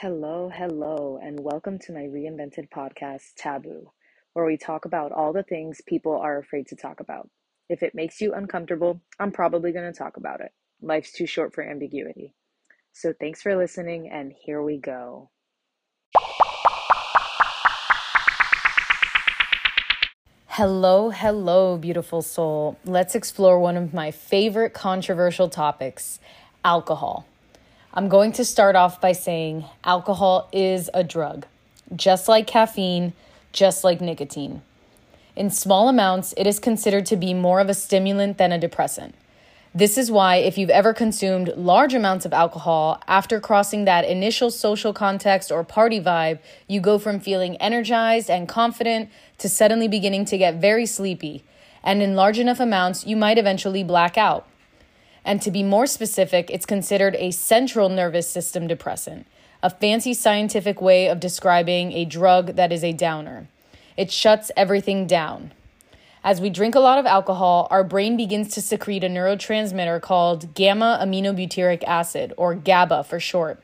Hello, hello, and welcome to my reinvented podcast, Taboo, where we talk about all the things people are afraid to talk about. If it makes you uncomfortable, I'm probably going to talk about it. Life's too short for ambiguity. So thanks for listening, and here we go. Hello, hello, beautiful soul. Let's explore one of my favorite controversial topics alcohol. I'm going to start off by saying alcohol is a drug, just like caffeine, just like nicotine. In small amounts, it is considered to be more of a stimulant than a depressant. This is why, if you've ever consumed large amounts of alcohol, after crossing that initial social context or party vibe, you go from feeling energized and confident to suddenly beginning to get very sleepy. And in large enough amounts, you might eventually black out. And to be more specific, it's considered a central nervous system depressant, a fancy scientific way of describing a drug that is a downer. It shuts everything down. As we drink a lot of alcohol, our brain begins to secrete a neurotransmitter called gamma aminobutyric acid, or GABA for short.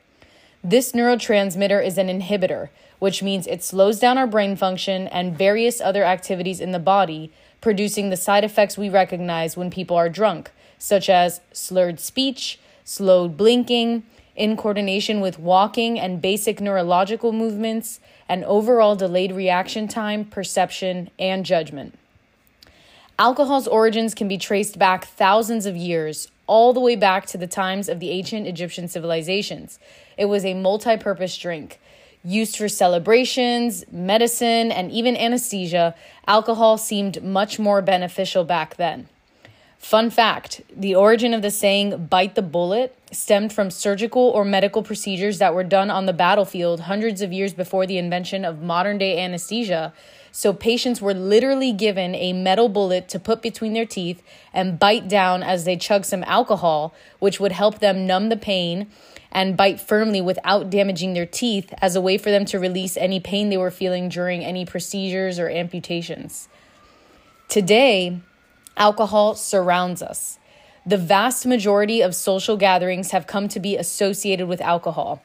This neurotransmitter is an inhibitor, which means it slows down our brain function and various other activities in the body, producing the side effects we recognize when people are drunk, such as slurred speech, slowed blinking, incoordination with walking and basic neurological movements, and overall delayed reaction time, perception, and judgment. Alcohol's origins can be traced back thousands of years, all the way back to the times of the ancient Egyptian civilizations. It was a multi purpose drink. Used for celebrations, medicine, and even anesthesia, alcohol seemed much more beneficial back then. Fun fact the origin of the saying, bite the bullet, stemmed from surgical or medical procedures that were done on the battlefield hundreds of years before the invention of modern day anesthesia. So, patients were literally given a metal bullet to put between their teeth and bite down as they chug some alcohol, which would help them numb the pain and bite firmly without damaging their teeth as a way for them to release any pain they were feeling during any procedures or amputations. Today, Alcohol surrounds us. The vast majority of social gatherings have come to be associated with alcohol.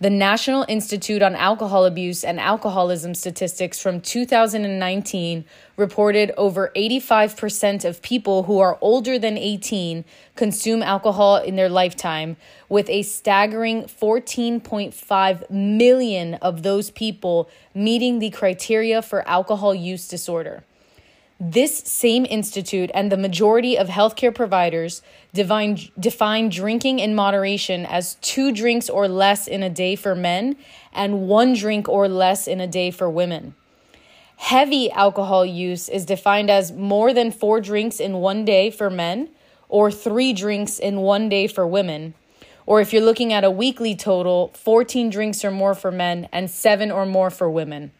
The National Institute on Alcohol Abuse and Alcoholism statistics from 2019 reported over 85% of people who are older than 18 consume alcohol in their lifetime, with a staggering 14.5 million of those people meeting the criteria for alcohol use disorder. This same institute and the majority of healthcare providers define, define drinking in moderation as two drinks or less in a day for men and one drink or less in a day for women. Heavy alcohol use is defined as more than four drinks in one day for men or three drinks in one day for women. Or if you're looking at a weekly total, 14 drinks or more for men and seven or more for women.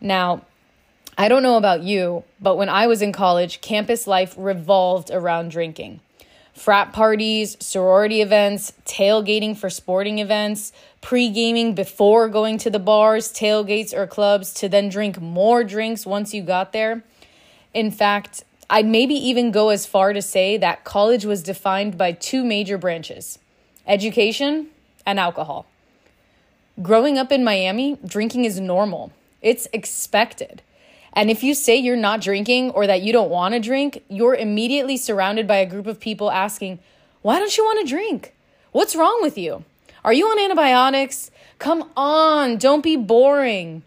Now, I don't know about you, but when I was in college, campus life revolved around drinking. Frat parties, sorority events, tailgating for sporting events, pre gaming before going to the bars, tailgates, or clubs to then drink more drinks once you got there. In fact, I'd maybe even go as far to say that college was defined by two major branches education and alcohol. Growing up in Miami, drinking is normal, it's expected. And if you say you're not drinking or that you don't want to drink, you're immediately surrounded by a group of people asking, Why don't you want to drink? What's wrong with you? Are you on antibiotics? Come on, don't be boring.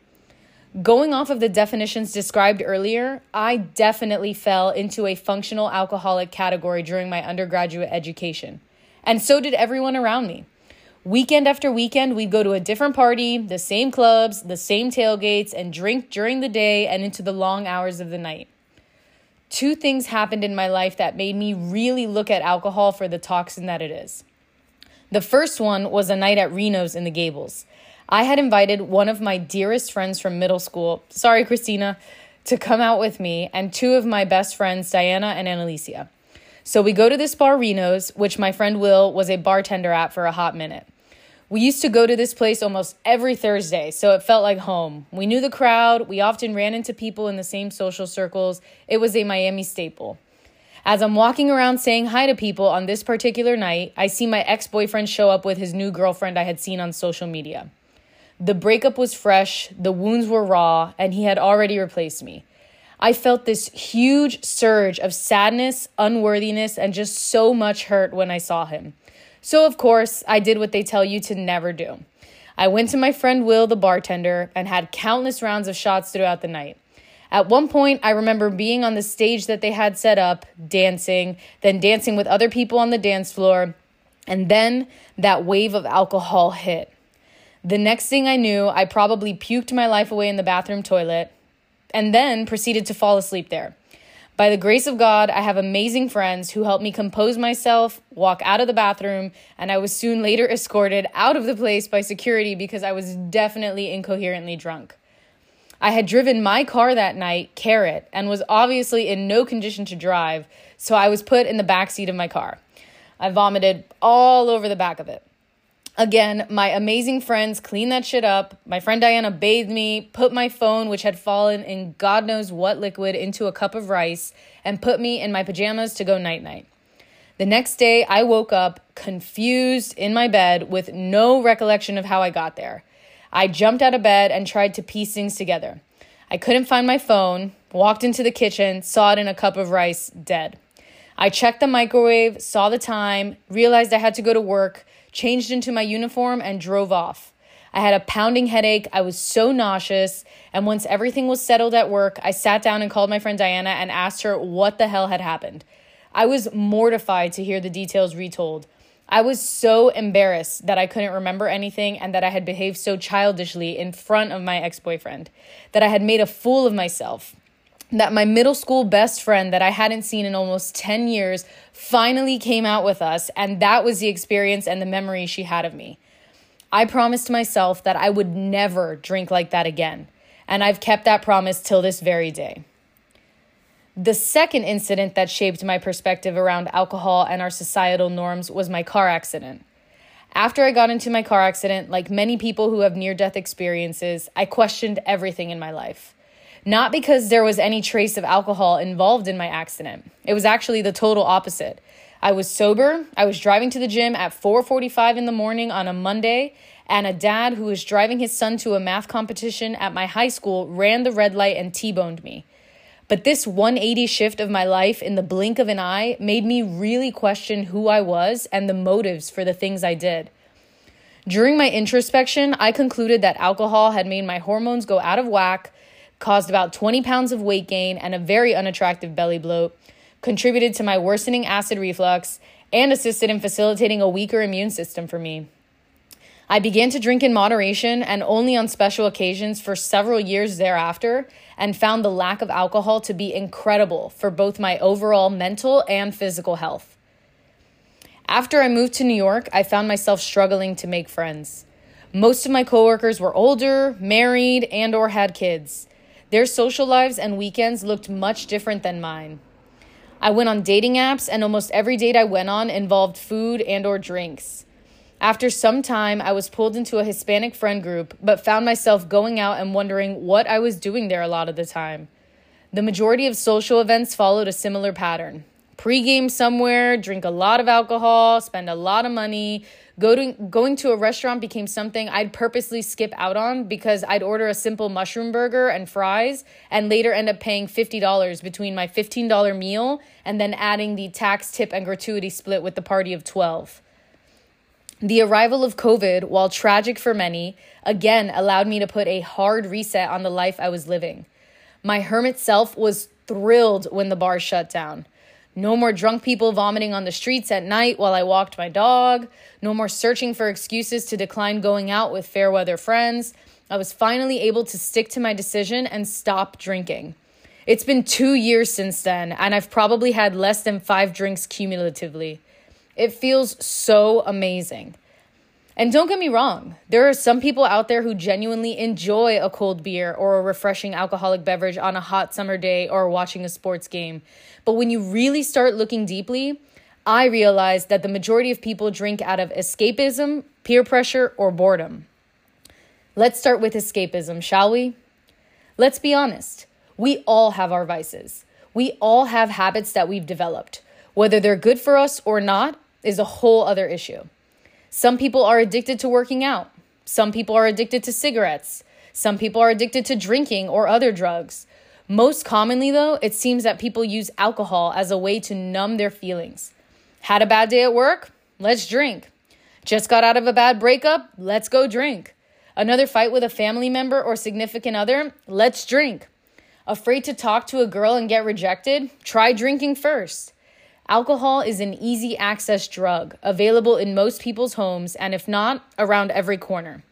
Going off of the definitions described earlier, I definitely fell into a functional alcoholic category during my undergraduate education. And so did everyone around me. Weekend after weekend, we'd go to a different party, the same clubs, the same tailgates, and drink during the day and into the long hours of the night. Two things happened in my life that made me really look at alcohol for the toxin that it is. The first one was a night at Reno's in the Gables. I had invited one of my dearest friends from middle school, sorry, Christina, to come out with me, and two of my best friends, Diana and Annalicia. So we go to this bar, Reno's, which my friend Will was a bartender at for a hot minute. We used to go to this place almost every Thursday, so it felt like home. We knew the crowd, we often ran into people in the same social circles. It was a Miami staple. As I'm walking around saying hi to people on this particular night, I see my ex boyfriend show up with his new girlfriend I had seen on social media. The breakup was fresh, the wounds were raw, and he had already replaced me. I felt this huge surge of sadness, unworthiness, and just so much hurt when I saw him. So, of course, I did what they tell you to never do. I went to my friend Will, the bartender, and had countless rounds of shots throughout the night. At one point, I remember being on the stage that they had set up, dancing, then dancing with other people on the dance floor, and then that wave of alcohol hit. The next thing I knew, I probably puked my life away in the bathroom toilet and then proceeded to fall asleep there. By the grace of God, I have amazing friends who helped me compose myself, walk out of the bathroom, and I was soon later escorted out of the place by security because I was definitely incoherently drunk. I had driven my car that night, Carrot, and was obviously in no condition to drive, so I was put in the back seat of my car. I vomited all over the back of it. Again, my amazing friends cleaned that shit up. My friend Diana bathed me, put my phone, which had fallen in God knows what liquid, into a cup of rice, and put me in my pajamas to go night night. The next day, I woke up confused in my bed with no recollection of how I got there. I jumped out of bed and tried to piece things together. I couldn't find my phone, walked into the kitchen, saw it in a cup of rice, dead. I checked the microwave, saw the time, realized I had to go to work, changed into my uniform, and drove off. I had a pounding headache. I was so nauseous. And once everything was settled at work, I sat down and called my friend Diana and asked her what the hell had happened. I was mortified to hear the details retold. I was so embarrassed that I couldn't remember anything and that I had behaved so childishly in front of my ex boyfriend, that I had made a fool of myself, that my middle school best friend that I hadn't seen in almost 10 years finally came out with us, and that was the experience and the memory she had of me. I promised myself that I would never drink like that again, and I've kept that promise till this very day. The second incident that shaped my perspective around alcohol and our societal norms was my car accident. After I got into my car accident, like many people who have near death experiences, I questioned everything in my life. Not because there was any trace of alcohol involved in my accident. It was actually the total opposite. I was sober. I was driving to the gym at 4:45 in the morning on a Monday, and a dad who was driving his son to a math competition at my high school ran the red light and T-boned me. But this 180 shift of my life in the blink of an eye made me really question who I was and the motives for the things I did. During my introspection, I concluded that alcohol had made my hormones go out of whack, caused about 20 pounds of weight gain and a very unattractive belly bloat, contributed to my worsening acid reflux, and assisted in facilitating a weaker immune system for me. I began to drink in moderation and only on special occasions for several years thereafter, and found the lack of alcohol to be incredible for both my overall mental and physical health. After I moved to New York, I found myself struggling to make friends. Most of my coworkers were older, married, and or had kids. Their social lives and weekends looked much different than mine. I went on dating apps and almost every date I went on involved food and or drinks. After some time, I was pulled into a Hispanic friend group, but found myself going out and wondering what I was doing there a lot of the time. The majority of social events followed a similar pattern pregame somewhere, drink a lot of alcohol, spend a lot of money. Going to a restaurant became something I'd purposely skip out on because I'd order a simple mushroom burger and fries and later end up paying $50 between my $15 meal and then adding the tax, tip, and gratuity split with the party of 12. The arrival of COVID, while tragic for many, again allowed me to put a hard reset on the life I was living. My hermit self was thrilled when the bars shut down. No more drunk people vomiting on the streets at night while I walked my dog. No more searching for excuses to decline going out with fair weather friends. I was finally able to stick to my decision and stop drinking. It's been two years since then, and I've probably had less than five drinks cumulatively. It feels so amazing. And don't get me wrong, there are some people out there who genuinely enjoy a cold beer or a refreshing alcoholic beverage on a hot summer day or watching a sports game. But when you really start looking deeply, I realize that the majority of people drink out of escapism, peer pressure, or boredom. Let's start with escapism, shall we? Let's be honest. We all have our vices. We all have habits that we've developed. Whether they're good for us or not is a whole other issue. Some people are addicted to working out. Some people are addicted to cigarettes. Some people are addicted to drinking or other drugs. Most commonly, though, it seems that people use alcohol as a way to numb their feelings. Had a bad day at work? Let's drink. Just got out of a bad breakup? Let's go drink. Another fight with a family member or significant other? Let's drink. Afraid to talk to a girl and get rejected? Try drinking first. Alcohol is an easy access drug, available in most people's homes, and if not, around every corner.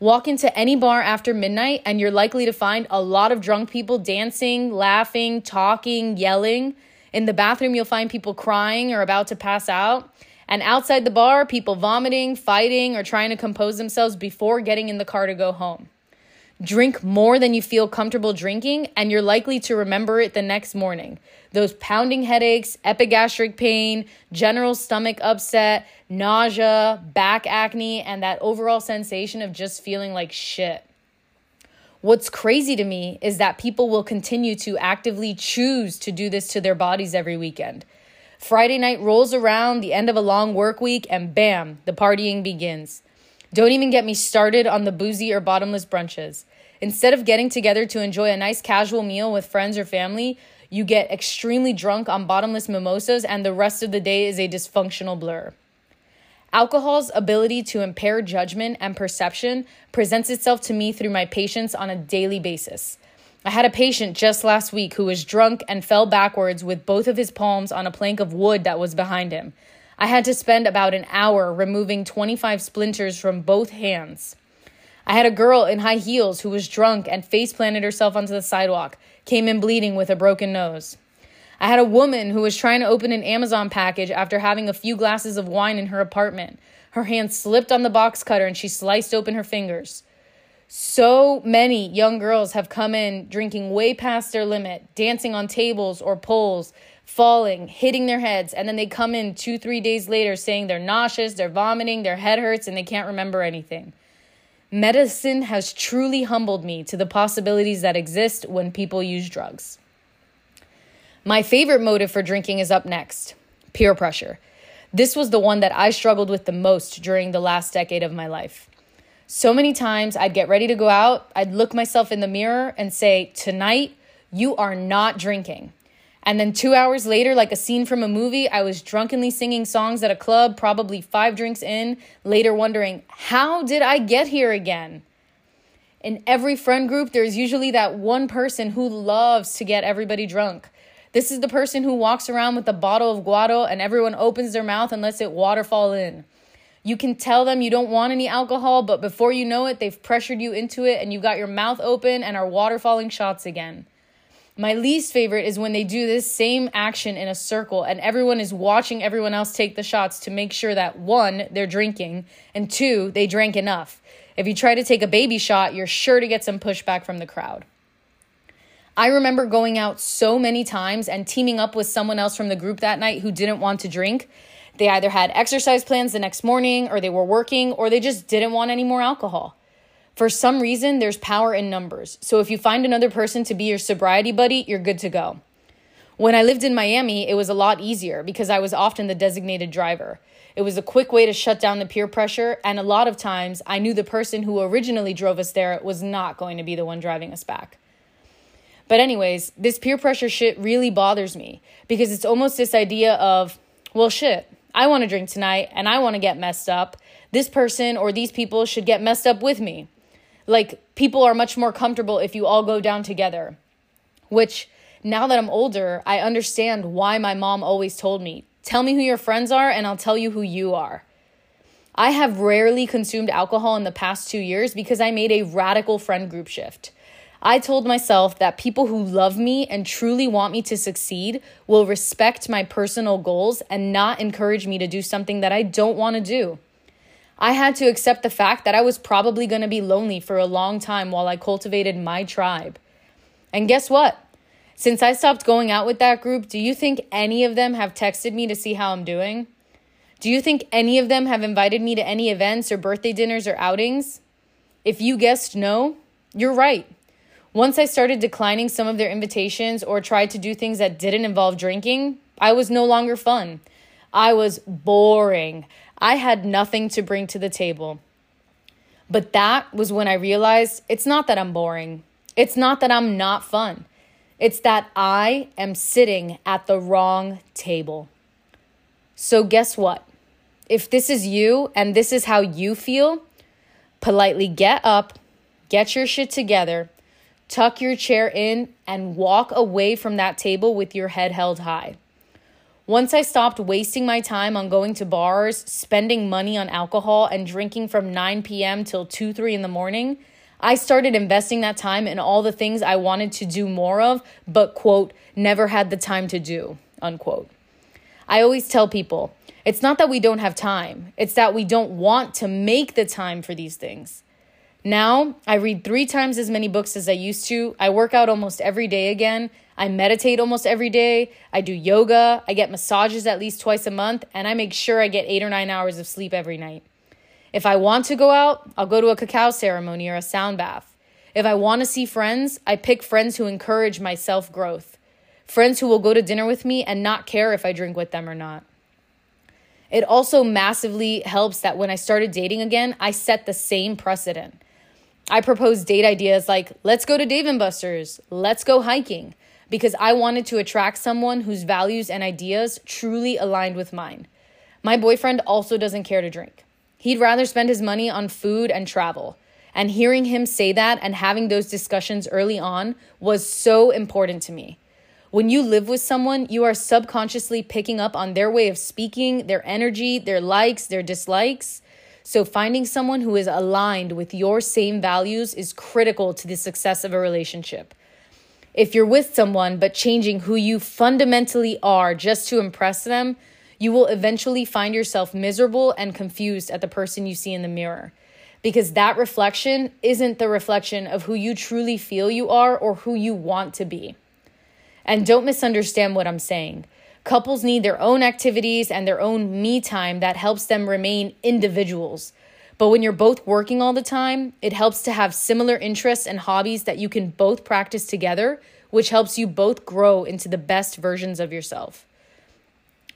Walk into any bar after midnight, and you're likely to find a lot of drunk people dancing, laughing, talking, yelling. In the bathroom, you'll find people crying or about to pass out. And outside the bar, people vomiting, fighting, or trying to compose themselves before getting in the car to go home. Drink more than you feel comfortable drinking, and you're likely to remember it the next morning. Those pounding headaches, epigastric pain, general stomach upset, nausea, back acne, and that overall sensation of just feeling like shit. What's crazy to me is that people will continue to actively choose to do this to their bodies every weekend. Friday night rolls around, the end of a long work week, and bam, the partying begins. Don't even get me started on the boozy or bottomless brunches. Instead of getting together to enjoy a nice casual meal with friends or family, you get extremely drunk on bottomless mimosas, and the rest of the day is a dysfunctional blur. Alcohol's ability to impair judgment and perception presents itself to me through my patients on a daily basis. I had a patient just last week who was drunk and fell backwards with both of his palms on a plank of wood that was behind him. I had to spend about an hour removing 25 splinters from both hands. I had a girl in high heels who was drunk and face planted herself onto the sidewalk, came in bleeding with a broken nose. I had a woman who was trying to open an Amazon package after having a few glasses of wine in her apartment. Her hand slipped on the box cutter and she sliced open her fingers. So many young girls have come in drinking way past their limit, dancing on tables or poles, falling, hitting their heads, and then they come in two, three days later saying they're nauseous, they're vomiting, their head hurts, and they can't remember anything. Medicine has truly humbled me to the possibilities that exist when people use drugs. My favorite motive for drinking is up next peer pressure. This was the one that I struggled with the most during the last decade of my life. So many times I'd get ready to go out, I'd look myself in the mirror and say, Tonight, you are not drinking. And then two hours later, like a scene from a movie, I was drunkenly singing songs at a club, probably five drinks in, later wondering, how did I get here again? In every friend group, there's usually that one person who loves to get everybody drunk. This is the person who walks around with a bottle of guaro and everyone opens their mouth and lets it waterfall in. You can tell them you don't want any alcohol, but before you know it, they've pressured you into it and you got your mouth open and are waterfalling shots again. My least favorite is when they do this same action in a circle and everyone is watching everyone else take the shots to make sure that one, they're drinking, and two, they drank enough. If you try to take a baby shot, you're sure to get some pushback from the crowd. I remember going out so many times and teaming up with someone else from the group that night who didn't want to drink. They either had exercise plans the next morning, or they were working, or they just didn't want any more alcohol. For some reason, there's power in numbers. So if you find another person to be your sobriety buddy, you're good to go. When I lived in Miami, it was a lot easier because I was often the designated driver. It was a quick way to shut down the peer pressure, and a lot of times I knew the person who originally drove us there was not going to be the one driving us back. But, anyways, this peer pressure shit really bothers me because it's almost this idea of, well, shit, I want to drink tonight and I want to get messed up. This person or these people should get messed up with me. Like people are much more comfortable if you all go down together. Which now that I'm older, I understand why my mom always told me, "Tell me who your friends are and I'll tell you who you are." I have rarely consumed alcohol in the past 2 years because I made a radical friend group shift. I told myself that people who love me and truly want me to succeed will respect my personal goals and not encourage me to do something that I don't want to do. I had to accept the fact that I was probably going to be lonely for a long time while I cultivated my tribe. And guess what? Since I stopped going out with that group, do you think any of them have texted me to see how I'm doing? Do you think any of them have invited me to any events or birthday dinners or outings? If you guessed no, you're right. Once I started declining some of their invitations or tried to do things that didn't involve drinking, I was no longer fun. I was boring. I had nothing to bring to the table. But that was when I realized it's not that I'm boring. It's not that I'm not fun. It's that I am sitting at the wrong table. So, guess what? If this is you and this is how you feel, politely get up, get your shit together, tuck your chair in, and walk away from that table with your head held high. Once I stopped wasting my time on going to bars, spending money on alcohol, and drinking from 9 p.m. till 2, 3 in the morning, I started investing that time in all the things I wanted to do more of, but, quote, never had the time to do, unquote. I always tell people it's not that we don't have time, it's that we don't want to make the time for these things. Now, I read three times as many books as I used to. I work out almost every day again. I meditate almost every day. I do yoga. I get massages at least twice a month. And I make sure I get eight or nine hours of sleep every night. If I want to go out, I'll go to a cacao ceremony or a sound bath. If I want to see friends, I pick friends who encourage my self growth. Friends who will go to dinner with me and not care if I drink with them or not. It also massively helps that when I started dating again, I set the same precedent. I proposed date ideas like, let's go to Dave and Buster's, let's go hiking, because I wanted to attract someone whose values and ideas truly aligned with mine. My boyfriend also doesn't care to drink. He'd rather spend his money on food and travel. And hearing him say that and having those discussions early on was so important to me. When you live with someone, you are subconsciously picking up on their way of speaking, their energy, their likes, their dislikes. So, finding someone who is aligned with your same values is critical to the success of a relationship. If you're with someone but changing who you fundamentally are just to impress them, you will eventually find yourself miserable and confused at the person you see in the mirror. Because that reflection isn't the reflection of who you truly feel you are or who you want to be. And don't misunderstand what I'm saying. Couples need their own activities and their own me time that helps them remain individuals. But when you're both working all the time, it helps to have similar interests and hobbies that you can both practice together, which helps you both grow into the best versions of yourself.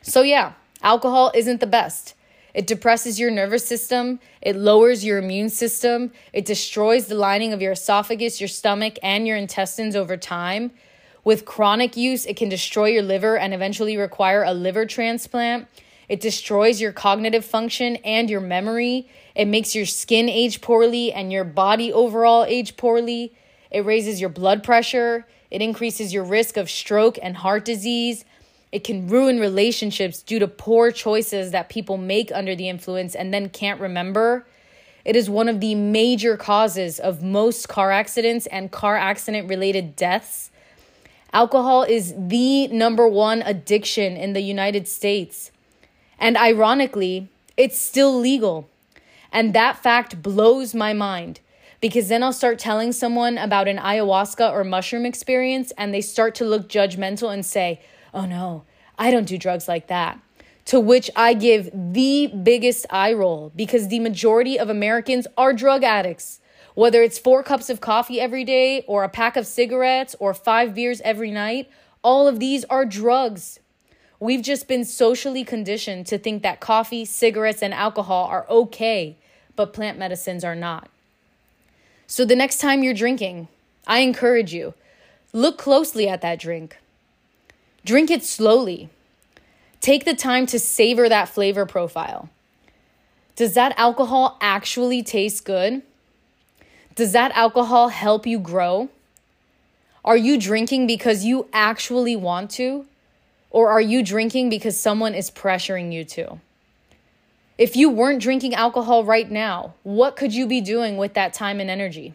So, yeah, alcohol isn't the best. It depresses your nervous system, it lowers your immune system, it destroys the lining of your esophagus, your stomach, and your intestines over time. With chronic use, it can destroy your liver and eventually require a liver transplant. It destroys your cognitive function and your memory. It makes your skin age poorly and your body overall age poorly. It raises your blood pressure. It increases your risk of stroke and heart disease. It can ruin relationships due to poor choices that people make under the influence and then can't remember. It is one of the major causes of most car accidents and car accident related deaths. Alcohol is the number one addiction in the United States. And ironically, it's still legal. And that fact blows my mind because then I'll start telling someone about an ayahuasca or mushroom experience and they start to look judgmental and say, oh no, I don't do drugs like that. To which I give the biggest eye roll because the majority of Americans are drug addicts. Whether it's four cups of coffee every day, or a pack of cigarettes, or five beers every night, all of these are drugs. We've just been socially conditioned to think that coffee, cigarettes, and alcohol are okay, but plant medicines are not. So the next time you're drinking, I encourage you look closely at that drink. Drink it slowly. Take the time to savor that flavor profile. Does that alcohol actually taste good? Does that alcohol help you grow? Are you drinking because you actually want to? Or are you drinking because someone is pressuring you to? If you weren't drinking alcohol right now, what could you be doing with that time and energy?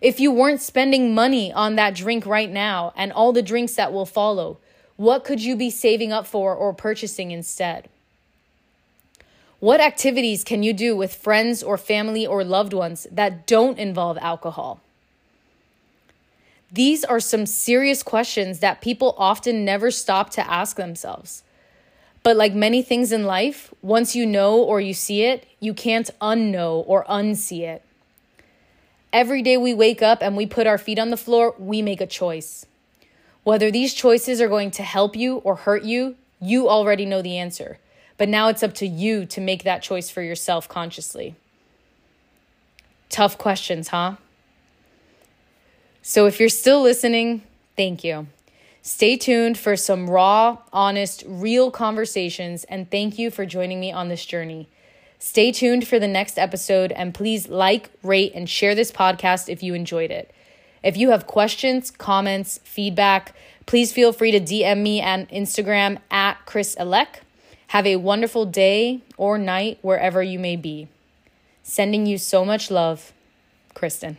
If you weren't spending money on that drink right now and all the drinks that will follow, what could you be saving up for or purchasing instead? What activities can you do with friends or family or loved ones that don't involve alcohol? These are some serious questions that people often never stop to ask themselves. But like many things in life, once you know or you see it, you can't unknow or unsee it. Every day we wake up and we put our feet on the floor, we make a choice. Whether these choices are going to help you or hurt you, you already know the answer. But now it's up to you to make that choice for yourself consciously. Tough questions, huh? So if you're still listening, thank you. Stay tuned for some raw, honest, real conversations, and thank you for joining me on this journey. Stay tuned for the next episode, and please like, rate, and share this podcast if you enjoyed it. If you have questions, comments, feedback, please feel free to DM me on Instagram at Chris Elec. Have a wonderful day or night wherever you may be. Sending you so much love, Kristen.